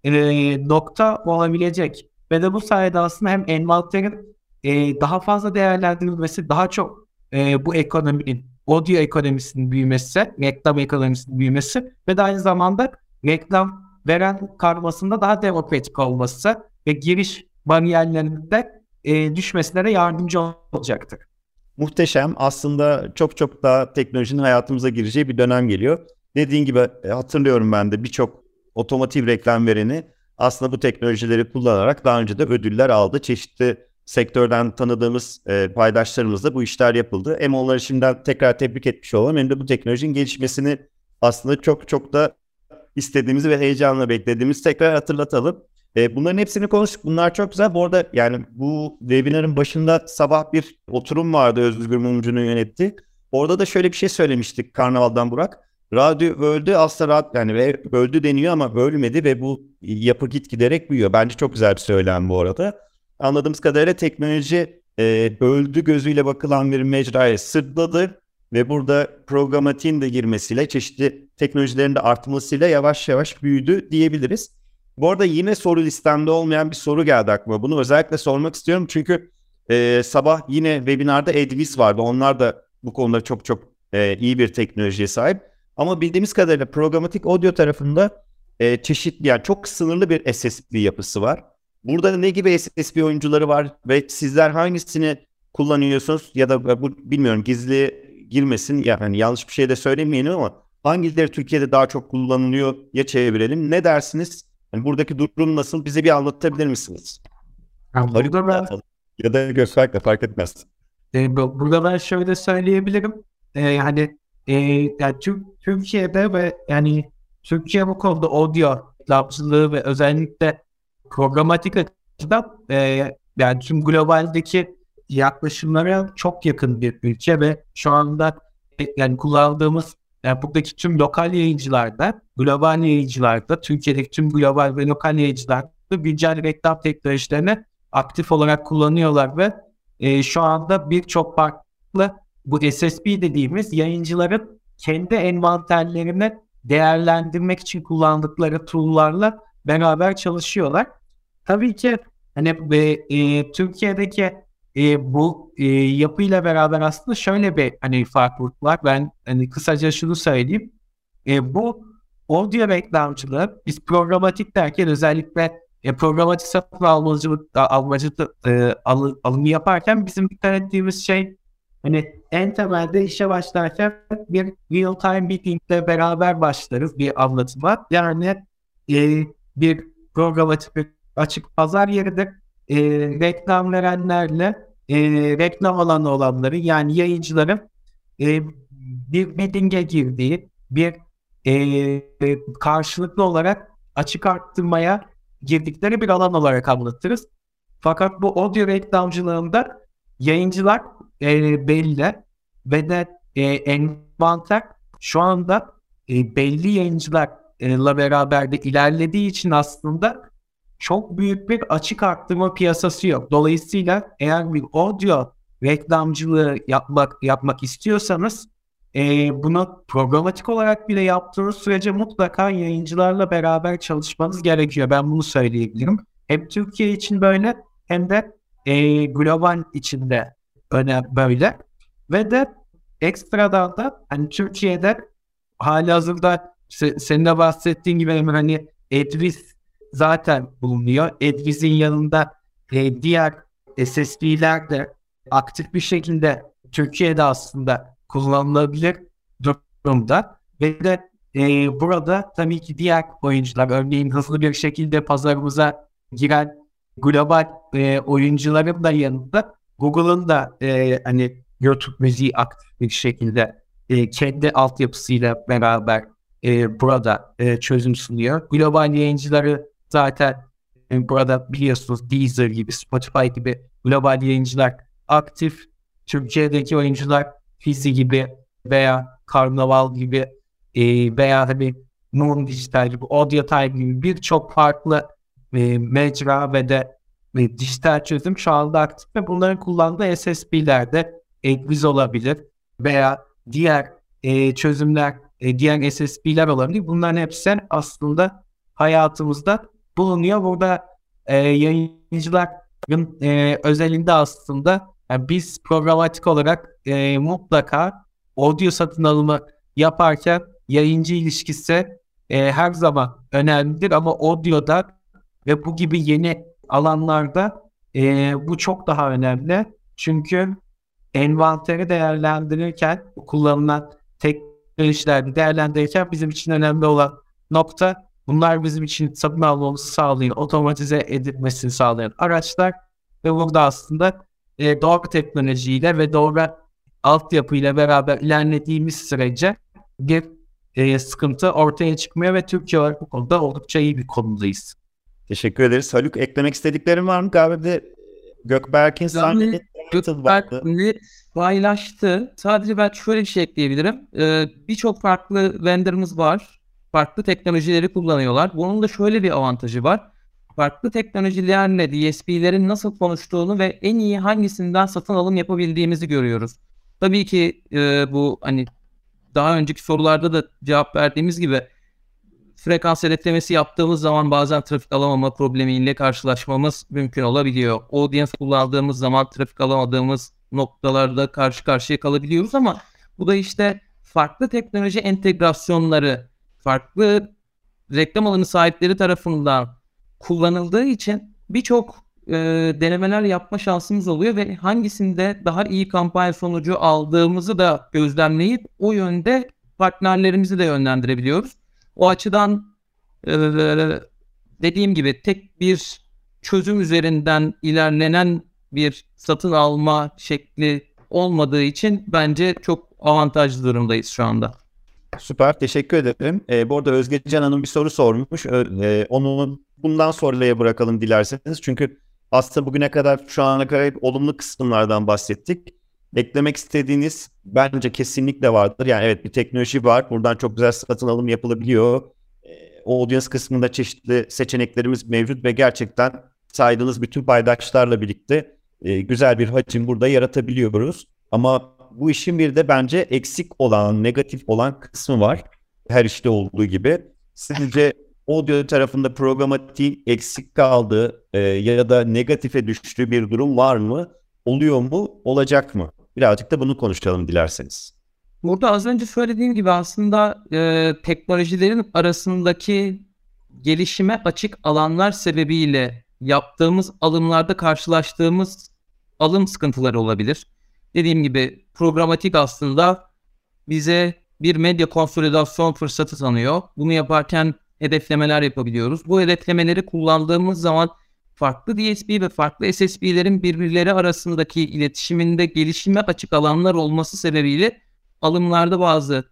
e, nokta olabilecek. Ve de bu sayede aslında hem envanterin e, daha fazla değerlendirilmesi, daha çok e, bu ekonominin, audio ekonomisinin büyümesi, reklam ekonomisinin büyümesi ve de aynı zamanda reklam veren karmasında daha demokratik olması ve giriş bariyerlerinde e, düşmesine yardımcı olacaktır. Muhteşem. Aslında çok çok daha teknolojinin hayatımıza gireceği bir dönem geliyor. Dediğin gibi e, hatırlıyorum ben de birçok otomotiv reklam vereni aslında bu teknolojileri kullanarak daha önce de ödüller aldı. Çeşitli sektörden tanıdığımız e, paydaşlarımızla bu işler yapıldı. Hem onları şimdiden tekrar tebrik etmiş olalım hem de bu teknolojinin gelişmesini aslında çok çok da istediğimizi ve heyecanla beklediğimizi tekrar hatırlatalım. E, bunların hepsini konuştuk. Bunlar çok güzel. Bu arada yani bu webinarın başında sabah bir oturum vardı Özgür Mumcu'nun yönettiği. Orada da şöyle bir şey söylemiştik Karnaval'dan Burak. Radyo öldü aslında radyo, yani öldü deniyor ama ölmedi ve bu yapı git giderek büyüyor. Bence çok güzel bir söylem bu arada. Anladığımız kadarıyla teknoloji e, öldü gözüyle bakılan bir mecraya sırtladı ve burada programatiğin de girmesiyle çeşitli teknolojilerin de artmasıyla yavaş yavaş büyüdü diyebiliriz. Bu arada yine soru listemde olmayan bir soru geldi aklıma. Bunu özellikle sormak istiyorum çünkü e, sabah yine webinarda Edvis vardı. Onlar da bu konuda çok çok e, iyi bir teknolojiye sahip. Ama bildiğimiz kadarıyla programatik audio tarafında e, çeşitli yani çok sınırlı bir SSP yapısı var. Burada ne gibi SSP oyuncuları var ve sizler hangisini kullanıyorsunuz ya da bu bilmiyorum gizli girmesin yani yanlış bir şey de söylemeyelim ama hangileri Türkiye'de daha çok kullanılıyor ya çevirelim ne dersiniz? Yani buradaki durum nasıl bize bir anlatabilir misiniz? Yani burada ben, ya da Gökberk de fark etmez. E, burada ben şöyle söyleyebilirim. E, yani e, yani Türkiye'de ve yani Türkiye bu konuda audio reklamcılığı ve özellikle programatik açıdan e, yani tüm globaldeki yaklaşımlara çok yakın bir ülke ve şu anda e, yani kullandığımız yani buradaki tüm lokal yayıncılarda, global yayıncılarda, Türkiye'deki tüm global ve lokal yayıncılarda güncel reklam teknolojilerini aktif olarak kullanıyorlar ve e, şu anda birçok farklı bu SSP dediğimiz yayıncıların kendi envanterlerine değerlendirmek için kullandıkları tool'larla beraber çalışıyorlar. Tabii ki hani e, e, Türkiye'deki e, bu e, yapıyla beraber aslında şöyle bir hani farklılık var. Ben hani kısaca şunu söyleyeyim. E, bu audio reklamcılığı biz programatik derken özellikle e, programatik satın almacılık almacı e, al, alımı yaparken bizim dikkat ettiğimiz şey hani en temelde işe başlarken bir real time meetingle beraber başlarız bir anlatıma. Yani e, bir programatik bir açık pazar yeridir. E, reklam verenlerle e, reklam alanı olanları yani yayıncıların e, bir meeting'e girdiği bir e, karşılıklı olarak açık arttırmaya girdikleri bir alan olarak anlatırız. Fakat bu audio reklamcılığında yayıncılar e, belli ve de e, envanter şu anda e, belli yayıncılarla beraber de ilerlediği için aslında çok büyük bir açık arttırma piyasası yok. Dolayısıyla eğer bir audio reklamcılığı yapmak yapmak istiyorsanız e, bunu programatik olarak bile yaptığınız sürece mutlaka yayıncılarla beraber çalışmanız gerekiyor. Ben bunu söyleyebilirim. Hem Türkiye için böyle hem de e, global içinde önem böyle. Ve de ekstradan da hani Türkiye'de hali hazırda se, senin de bahsettiğin gibi hani Edris zaten bulunuyor. Edris'in yanında e, diğer SSD'ler de aktif bir şekilde Türkiye'de aslında kullanılabilir durumda. Ve de e, burada tabii ki diğer oyuncular örneğin hızlı bir şekilde pazarımıza giren global e, oyuncuların da yanında Google'ın da e, hani YouTube müziği aktif bir şekilde e, kendi altyapısıyla beraber e, burada e, çözüm sunuyor. Global yayıncıları zaten e, burada biliyorsunuz Deezer gibi, Spotify gibi global yayıncılar aktif. Türkiye'deki oyuncular Fizi gibi veya Karnaval gibi e, veya hani Non Dijital gibi, Audio Time gibi birçok farklı e, mecra ve de e, dijital çözüm şu anda aktif ve bunların kullandığı SSP'lerde Egviz olabilir veya diğer e, çözümler, e, diğer SSP'ler olabilir. Bunların hepsi aslında hayatımızda bulunuyor. Burada e, yayıncıların e, özelinde aslında yani biz programatik olarak e, mutlaka audio satın alımı yaparken yayıncı ilişkisi e, her zaman önemlidir ama audio'da ve bu gibi yeni alanlarda e, bu çok daha önemli. Çünkü envanteri değerlendirirken kullanılan teknolojilerde değerlendirirken bizim için önemli olan nokta bunlar bizim için satın almamızı sağlayan, otomatize edilmesini sağlayan araçlar ve burada aslında e, doğru teknolojiyle ve doğru altyapıyla beraber ilerlediğimiz sürece bir e, sıkıntı ortaya çıkmıyor ve Türkiye olarak bu konuda oldukça iyi bir konumdayız. Teşekkür ederiz. Haluk eklemek istediklerin var mı? Galiba de Gökberk'in sahnede Gökberk paylaştı. Sadece ben şöyle bir şey ekleyebilirim. Ee, Birçok farklı vendorımız var. Farklı teknolojileri kullanıyorlar. Bunun da şöyle bir avantajı var. Farklı teknolojilerle DSP'lerin nasıl konuştuğunu ve en iyi hangisinden satın alım yapabildiğimizi görüyoruz. Tabii ki e, bu hani daha önceki sorularda da cevap verdiğimiz gibi frekans editlemesi yaptığımız zaman bazen trafik alamama problemiyle karşılaşmamız mümkün olabiliyor. Audience kullandığımız zaman trafik alamadığımız noktalarda karşı karşıya kalabiliyoruz ama bu da işte farklı teknoloji entegrasyonları, farklı reklam alanı sahipleri tarafından kullanıldığı için birçok e, denemeler yapma şansımız oluyor ve hangisinde daha iyi kampanya sonucu aldığımızı da gözlemleyip o yönde partnerlerimizi de yönlendirebiliyoruz. O açıdan e, dediğim gibi tek bir çözüm üzerinden ilerlenen bir satın alma şekli olmadığı için bence çok avantajlı durumdayız şu anda. Süper teşekkür ederim. Ee, bu arada Özgecan Hanım bir soru sormuş. Ee, onu bundan sonraya bırakalım dilerseniz. Çünkü aslında bugüne kadar şu ana kadar olumlu kısımlardan bahsettik. Eklemek istediğiniz bence kesinlikle vardır. Yani evet bir teknoloji var. Buradan çok güzel satın alım yapılabiliyor. E, audience kısmında çeşitli seçeneklerimiz mevcut ve gerçekten saydığınız bütün paydaşlarla birlikte e, güzel bir hacim burada yaratabiliyoruz. Ama bu işin bir de bence eksik olan, negatif olan kısmı var. her işte olduğu gibi. Sizce audio tarafında programatik eksik kaldığı e, ya da negatife düştüğü bir durum var mı? Oluyor mu? Olacak mı? Birazcık da bunu konuşalım dilerseniz. Burada az önce söylediğim gibi aslında e, teknolojilerin arasındaki gelişime açık alanlar sebebiyle yaptığımız alımlarda karşılaştığımız alım sıkıntıları olabilir. Dediğim gibi programatik aslında bize bir medya konsolidasyon fırsatı tanıyor. Bunu yaparken hedeflemeler yapabiliyoruz. Bu hedeflemeleri kullandığımız zaman farklı DSP ve farklı SSP'lerin birbirleri arasındaki iletişiminde gelişime açık alanlar olması sebebiyle alımlarda bazı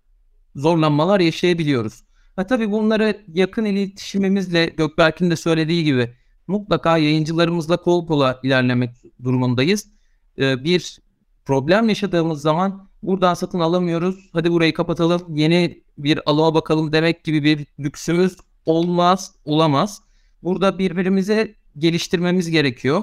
zorlanmalar yaşayabiliyoruz. Ha tabii bunları yakın iletişimimizle Gökberk'in de söylediği gibi mutlaka yayıncılarımızla kol kola ilerlemek durumundayız. Ee, bir problem yaşadığımız zaman buradan satın alamıyoruz. Hadi burayı kapatalım. Yeni bir alıma bakalım demek gibi bir lüksümüz olmaz, olamaz. Burada birbirimize geliştirmemiz gerekiyor.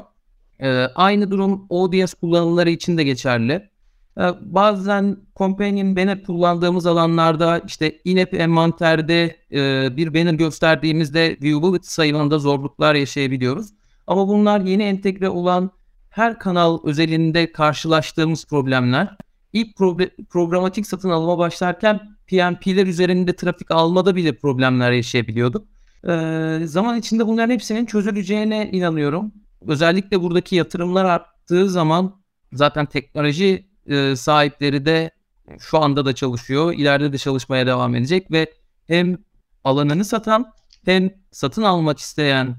Ee, aynı durum ODS kullanıcıları için de geçerli. Ee, bazen companion banner kullandığımız alanlarda işte in-app envanterde e, bir banner gösterdiğimizde viewability sayılarında zorluklar yaşayabiliyoruz. Ama bunlar yeni entegre olan her kanal özelinde karşılaştığımız problemler. İlk pro- programatik satın alıma başlarken PMP'ler üzerinde trafik almada bile problemler yaşayabiliyorduk. Ee, zaman içinde bunların hepsinin çözüleceğine inanıyorum. Özellikle buradaki yatırımlar arttığı zaman zaten teknoloji e, sahipleri de şu anda da çalışıyor. İleride de çalışmaya devam edecek ve hem alanını satan hem satın almak isteyen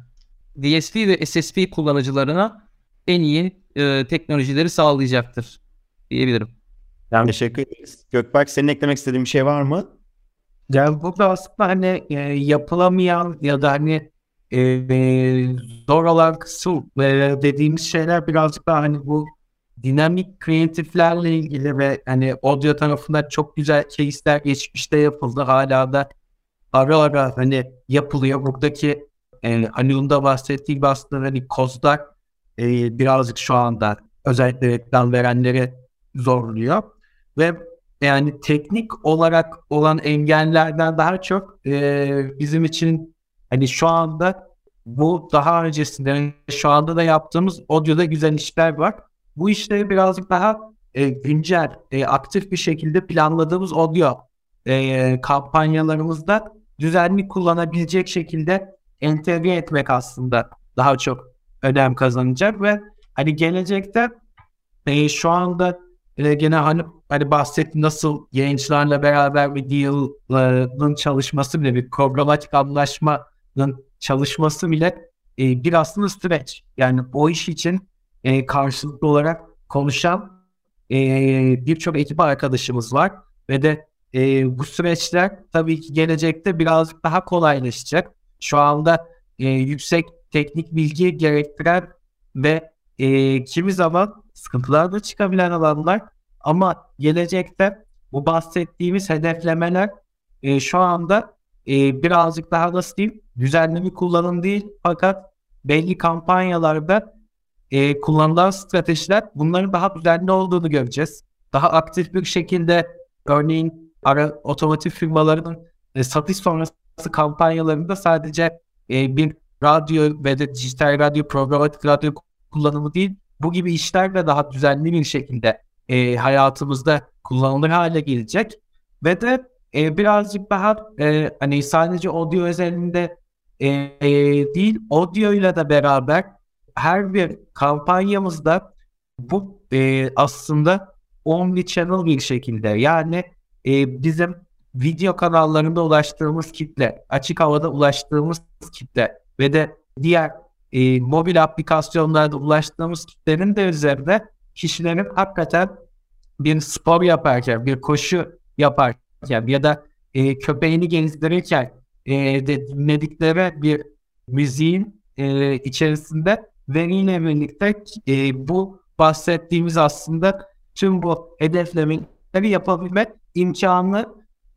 DSP ve SSP kullanıcılarına en iyi e, teknolojileri sağlayacaktır diyebilirim. Yani teşekkür ederiz. Gökberk senin eklemek istediğin bir şey var mı? Yani burada aslında hani e, yapılamayan ya da hani e, e, zor olan kısım e, dediğimiz şeyler birazcık daha hani bu dinamik kreatiflerle ilgili ve hani audio tarafında çok güzel case'ler geçmişte yapıldı. Hala da ara ara hani yapılıyor. Buradaki e, Anil'in de bahsettiği gibi aslında hani kozlar e, birazcık şu anda özellikle reklam verenleri zorluyor. Ve yani teknik olarak olan engellerden daha çok e, bizim için hani şu anda bu daha öncesinde şu anda da yaptığımız audio'da güzel işler var. Bu işleri birazcık daha e, güncel, e, aktif bir şekilde planladığımız audio e, kampanyalarımızda düzenli kullanabilecek şekilde entegre etmek aslında daha çok önem kazanacak ve hani gelecekte e, şu anda e, gene hani, hani bahsettim nasıl yayıncılarla beraber bir deal'ın çalışması bile bir programatik anlaşmanın çalışması bile e, bir aslında süreç. Yani o iş için e, karşılıklı olarak konuşan e, birçok ekip arkadaşımız var ve de e, bu süreçler tabii ki gelecekte birazcık daha kolaylaşacak. Şu anda e, yüksek teknik bilgi gerektiren ve e, kimi zaman sıkıntılar da çıkabilen alanlar ama gelecekte bu bahsettiğimiz hedeflemeler e, şu anda e, birazcık daha nasıl diyeyim düzenli bir kullanım değil fakat belli kampanyalarda e, kullanılan stratejiler bunların daha düzenli olduğunu göreceğiz. Daha aktif bir şekilde örneğin ara otomotiv firmalarının e, satış sonrası kampanyalarında sadece e, bir radyo ve de dijital radyo, programatik radyo kullanımı değil, bu gibi işler de daha düzenli bir şekilde e, hayatımızda kullanılır hale gelecek. Ve de e, birazcık daha e, hani sadece audio özelinde e, e, değil, audio ile de beraber her bir kampanyamızda bu e, aslında omni channel bir şekilde yani e, bizim video kanallarında ulaştığımız kitle, açık havada ulaştığımız kitle ve de diğer e, mobil aplikasyonlarda ulaştığımız kitlerin de üzerinde kişilerin hakikaten bir spor yaparken, bir koşu yaparken ya da e, köpeğini gezdirirken e, de dinledikleri bir müziğin e, içerisinde veriyle birlikte e, bu bahsettiğimiz aslında tüm bu hedeflemeleri yapabilme imkanı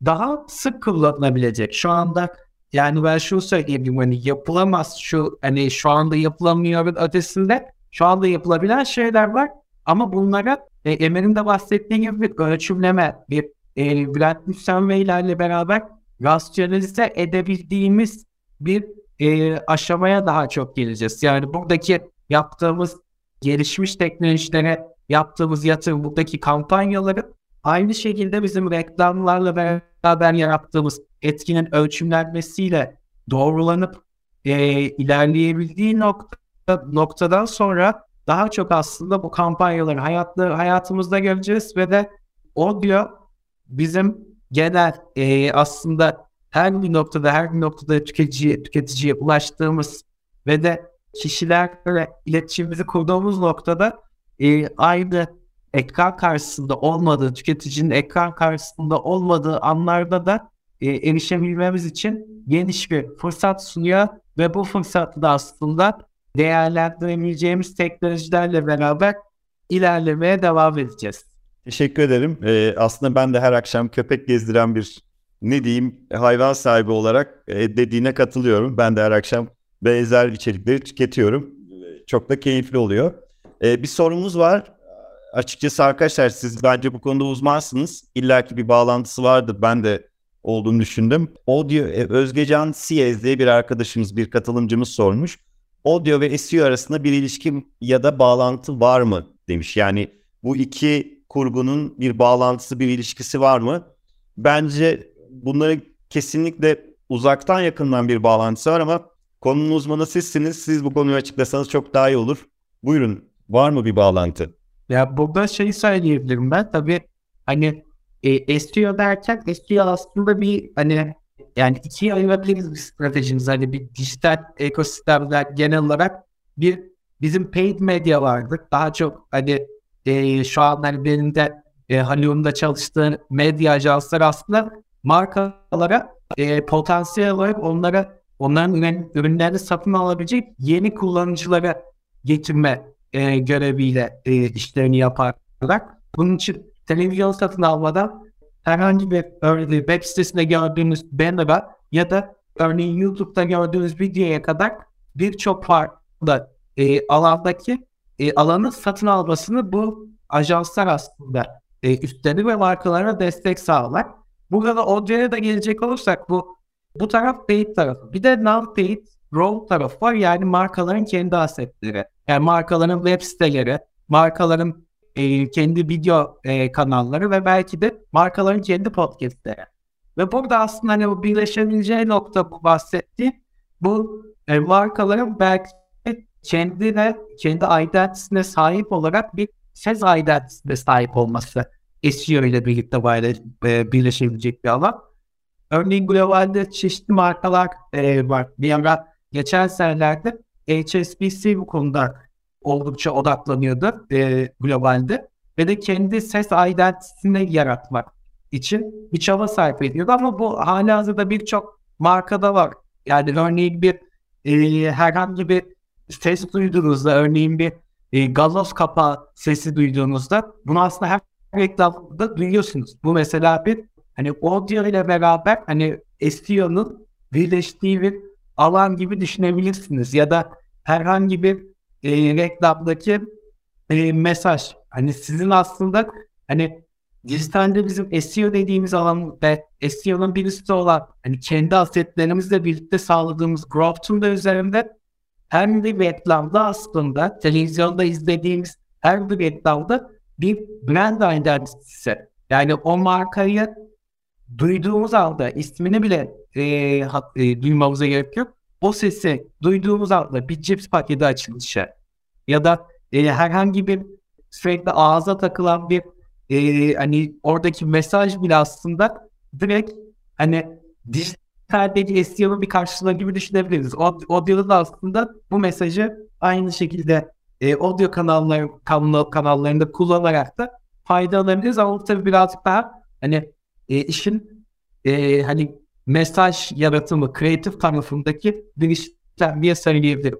daha sık kullanılabilecek. Şu anda yani ben şunu söyleyeyim hani yapılamaz şu hani şu anda yapılamıyor ötesinde şu anda yapılabilen şeyler var ama bunlara e, Emel'in de bahsettiği gibi bir ölçümleme bir e, Bülent Müstemveylerle beraber rasyonalize edebildiğimiz bir e, aşamaya daha çok geleceğiz. Yani buradaki yaptığımız gelişmiş teknolojilere yaptığımız yatırım, buradaki kampanyaları aynı şekilde bizim reklamlarla beraber yarattığımız etkinin ölçümlenmesiyle doğrulanıp e, ilerleyebildiği nokta, noktadan sonra daha çok aslında bu kampanyaları hayatlı, hayatımızda göreceğiz ve de audio bizim genel e, aslında her bir noktada her bir noktada tüketiciye, tüketiciye ulaştığımız ve de kişilerle iletişimimizi kurduğumuz noktada e, aynı ekran karşısında olmadığı, tüketicinin ekran karşısında olmadığı anlarda da e, erişebilmemiz için geniş bir fırsat sunuyor ve bu fırsatı da aslında değerlendirebileceğimiz teknolojilerle beraber ilerlemeye devam edeceğiz. Teşekkür ederim. Ee, aslında ben de her akşam köpek gezdiren bir ne diyeyim hayvan sahibi olarak e, dediğine katılıyorum. Ben de her akşam benzer içerikleri tüketiyorum. Çok da keyifli oluyor. Ee, bir sorumuz var. Açıkçası arkadaşlar siz bence bu konuda uzmansınız. İlla ki bir bağlantısı vardır. Ben de olduğunu düşündüm. Audio e, Özgecan Siyez diye bir arkadaşımız, bir katılımcımız sormuş. Audio ve SEO arasında bir ilişki ya da bağlantı var mı demiş. Yani bu iki kurgunun bir bağlantısı, bir ilişkisi var mı? Bence bunları kesinlikle uzaktan yakından bir bağlantısı var ama konunun uzmanı sizsiniz. Siz bu konuyu açıklasanız çok daha iyi olur. Buyurun. Var mı bir bağlantı? Ya burada şeyi söyleyebilirim ben. Tabii hani e, SEO derken SEO aslında bir hani yani ikiye ayırabiliriz bir stratejimiz. Hani bir dijital ekosistemler genel olarak bir bizim paid medya vardır. Daha çok hani e, şu an hani benim de e, Hollywood'da çalıştığım medya ajansları aslında markalara e, potansiyel olarak onlara onların ürün, ürünlerini satın alabilecek yeni kullanıcılara getirme e, göreviyle e, işlerini yaparlar. Bunun için televizyon satın almadan herhangi bir örneğin web sitesinde gördüğünüz banner'a ya da örneğin YouTube'da gördüğünüz videoya kadar birçok farklı e, alandaki e, alanı satın almasını bu ajanslar aslında e, üstlenir ve markalara destek sağlar. Burada da Audio'ya da gelecek olursak bu bu taraf paid tarafı. Bir de non-paid role tarafı var. Yani markaların kendi asetleri. Yani markaların web siteleri, markaların e, kendi video e, kanalları ve belki de markaların kendi podcastleri. Ve burada aslında hani bu birleşebileceği nokta bu bahsettiğim bu e, markaların belki kendine, kendi identitesine sahip olarak bir ses identitesine sahip olması SEO ile birlikte böyle, e, birleşebilecek bir alan. Örneğin globalde çeşitli markalar e, var. Bir ara geçen senelerde HSBC bu konuda oldukça odaklanıyordu e, globalde. Ve de kendi ses identitesini yaratmak için bir çaba sarf ediyordu. Ama bu hala hazırda birçok markada var. Yani örneğin bir e, herhangi bir ses duyduğunuzda, örneğin bir e, gazoz kapağı sesi duyduğunuzda bunu aslında her reklamda duyuyorsunuz. Bu mesela bir hani audio ile beraber hani SEO'nun birleştiği bir alan gibi düşünebilirsiniz. Ya da herhangi bir e, reklamdaki e, mesaj. Hani sizin aslında hani dijitalde bizim SEO dediğimiz alan ve SEO'nun bir üstü olan hani kendi asetlerimizle birlikte sağladığımız growth'un da üzerinde her bir reklamda aslında televizyonda izlediğimiz her bir reklamda bir brand identity'si. Yani o markayı duyduğumuz anda ismini bile e, e, duymamıza gerek yok o sesi duyduğumuz anda bir cips paketi açılışı ya da e, herhangi bir sürekli ağza takılan bir e, hani oradaki mesaj bile aslında direkt hani dijitaldeki SEO'nun bir karşılığı gibi düşünebiliriz. Audio'da da aslında bu mesajı aynı şekilde e, audio kanalları, kanal, kanallarında kullanarak da faydalanabiliriz ama tabii birazcık daha hani e, işin e, hani mesaj yaratımı, kreatif tarafındaki bir işlemliğe söyleyebilirim.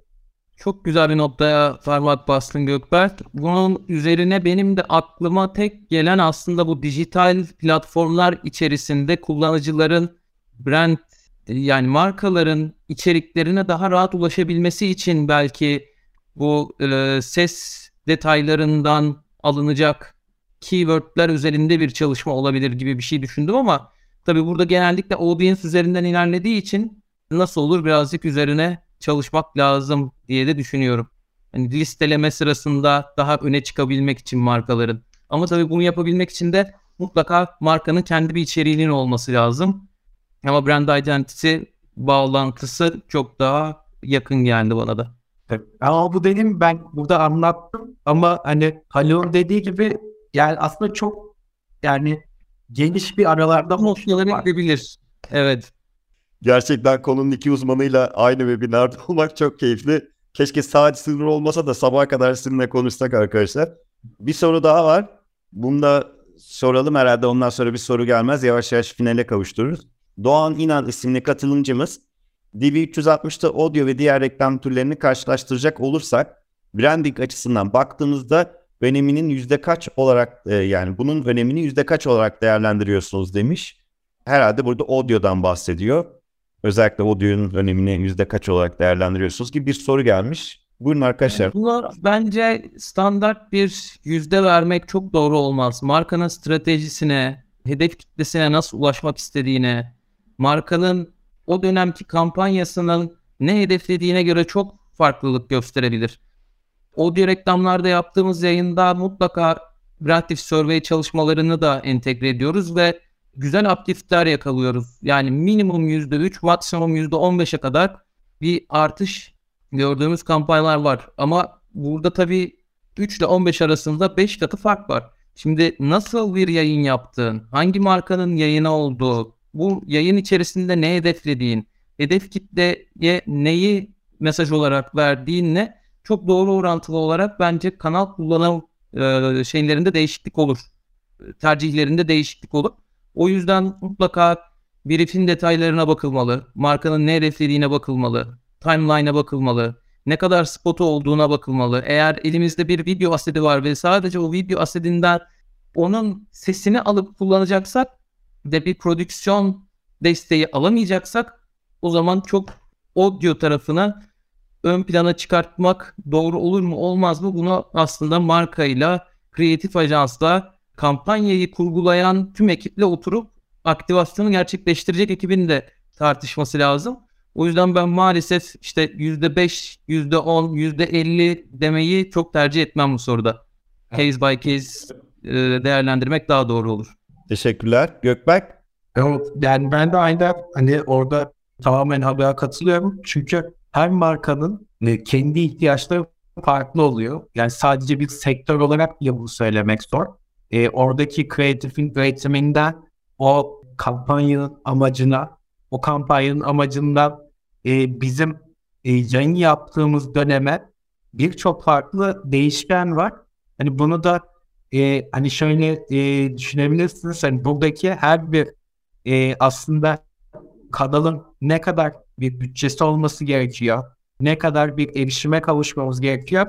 Çok güzel bir noktaya parmak bastın Gökberk. Bunun üzerine benim de aklıma tek gelen aslında bu dijital platformlar içerisinde kullanıcıların brand yani markaların içeriklerine daha rahat ulaşabilmesi için belki bu e, ses detaylarından alınacak keywordler üzerinde bir çalışma olabilir gibi bir şey düşündüm ama Tabii burada genellikle audience üzerinden ilerlediği için nasıl olur birazcık üzerine çalışmak lazım diye de düşünüyorum. Yani listeleme sırasında daha öne çıkabilmek için markaların. Ama tabii bunu yapabilmek için de mutlaka markanın kendi bir içeriğinin olması lazım. Ama brand identity bağlantısı çok daha yakın geldi bana da. Ama bu dedim ben burada anlattım ama hani Halil'in dediği gibi yani aslında çok yani geniş bir aralarda noktaları gidebilir. Evet. Gerçekten konunun iki uzmanıyla aynı webinarda olmak çok keyifli. Keşke saat sınır olmasa da sabaha kadar sizinle konuşsak arkadaşlar. Bir soru daha var. Bunu da soralım herhalde ondan sonra bir soru gelmez. Yavaş yavaş finale kavuştururuz. Doğan İnan isimli katılımcımız DV360'ta audio ve diğer reklam türlerini karşılaştıracak olursak branding açısından baktığımızda öneminin yüzde kaç olarak e, yani bunun önemini yüzde kaç olarak değerlendiriyorsunuz demiş. Herhalde burada audio'dan bahsediyor. Özellikle audio'nun önemini yüzde kaç olarak değerlendiriyorsunuz gibi bir soru gelmiş. Buyurun arkadaşlar. Bunlar bence standart bir yüzde vermek çok doğru olmaz. Markanın stratejisine, hedef kitlesine nasıl ulaşmak istediğine, markanın o dönemki kampanyasının ne hedeflediğine göre çok farklılık gösterebilir. Audio reklamlarda yaptığımız yayında mutlaka Reactive Survey çalışmalarını da entegre ediyoruz ve güzel aktifler yakalıyoruz. Yani minimum %3, maksimum %15'e kadar bir artış gördüğümüz kampanyalar var. Ama burada tabii 3 ile 15 arasında 5 katı fark var. Şimdi nasıl bir yayın yaptığın, hangi markanın yayını olduğu, bu yayın içerisinde ne hedeflediğin, hedef kitleye neyi mesaj olarak verdiğinle çok doğru orantılı olarak bence kanal kullanım e, şeylerinde değişiklik olur. Tercihlerinde değişiklik olur. O yüzden mutlaka brief'in detaylarına bakılmalı. Markanın ne hedeflediğine bakılmalı. Timeline'a bakılmalı. Ne kadar spotu olduğuna bakılmalı. Eğer elimizde bir video asedi var ve sadece o video asedinden onun sesini alıp kullanacaksak de bir prodüksiyon desteği alamayacaksak o zaman çok audio tarafına ön plana çıkartmak doğru olur mu olmaz mı bunu aslında markayla, kreatif ajansla, kampanyayı kurgulayan tüm ekiple oturup aktivasyonu gerçekleştirecek ekibin de tartışması lazım. O yüzden ben maalesef işte %5, %10, %50 demeyi çok tercih etmem bu soruda. Case by case e, değerlendirmek daha doğru olur. Teşekkürler. Gökberk? Evet, yani ben de aynı hani orada tamamen habere katılıyorum. Çünkü her markanın e, kendi ihtiyaçları farklı oluyor. Yani sadece bir sektör olarak bile bunu söylemek zor. E, oradaki kreatifin üretiminden o kampanyanın amacına, o kampanyanın amacından e, bizim e, yayın yaptığımız döneme birçok farklı değişken var. Hani bunu da e, hani şöyle e, düşünebilirsiniz. Hani buradaki her bir e, aslında kanalın ne kadar bir bütçesi olması gerekiyor, ne kadar bir erişime kavuşmamız gerekiyor,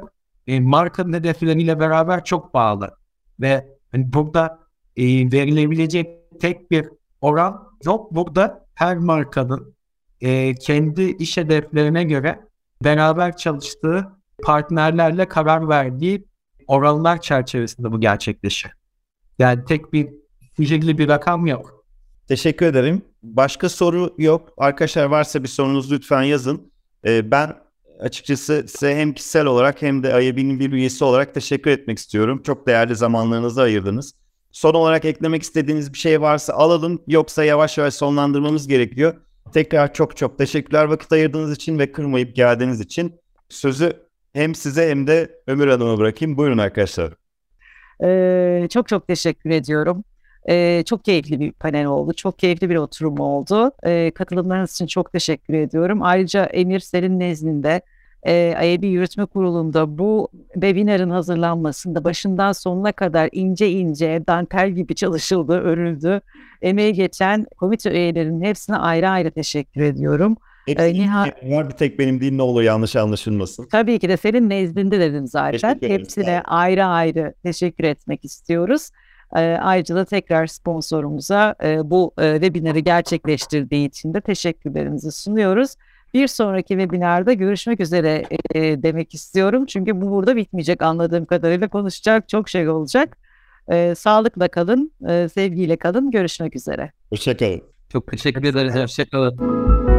e, markanın hedefleriyle beraber çok bağlı. Ve hani burada e, verilebilecek tek bir oran yok. Burada her markanın e, kendi iş hedeflerine göre beraber çalıştığı partnerlerle karar verdiği oranlar çerçevesinde bu gerçekleşir. Yani tek bir sihirli bir rakam yok. Teşekkür ederim. Başka soru yok. Arkadaşlar varsa bir sorunuz lütfen yazın. Ee, ben açıkçası size hem kişisel olarak hem de IAB'nin bir üyesi olarak teşekkür etmek istiyorum. Çok değerli zamanlarınızı ayırdınız. Son olarak eklemek istediğiniz bir şey varsa alalım. Yoksa yavaş yavaş sonlandırmamız gerekiyor. Tekrar çok çok teşekkürler vakit ayırdığınız için ve kırmayıp geldiğiniz için. Sözü hem size hem de Ömür Hanım'a bırakayım. Buyurun arkadaşlar. Ee, çok çok teşekkür ediyorum. Ee, çok keyifli bir panel oldu. Çok keyifli bir oturum oldu. Ee, katılımlarınız için çok teşekkür ediyorum. Ayrıca Emir senin nezdinde e, IAB Yürütme Kurulu'nda bu webinarın hazırlanmasında başından sonuna kadar ince ince dantel gibi çalışıldı, örüldü. Emeği geçen komite üyelerinin hepsine ayrı ayrı teşekkür ediyorum. Hepsi ee, niha- var bir tek benim değil ne olur yanlış anlaşılmasın. Tabii ki de senin nezdinde dedim zaten. Hepsine ayrı ayrı teşekkür etmek istiyoruz. E, ayrıca da tekrar sponsorumuza e, bu e, webinarı gerçekleştirdiği için de teşekkürlerimizi sunuyoruz. Bir sonraki webinarda görüşmek üzere e, demek istiyorum. Çünkü bu burada bitmeyecek anladığım kadarıyla konuşacak çok şey olacak. E, sağlıkla kalın, e, sevgiyle kalın. Görüşmek üzere. Hoşçakalın. Çok teşekkür ederiz. Hoşçakalın.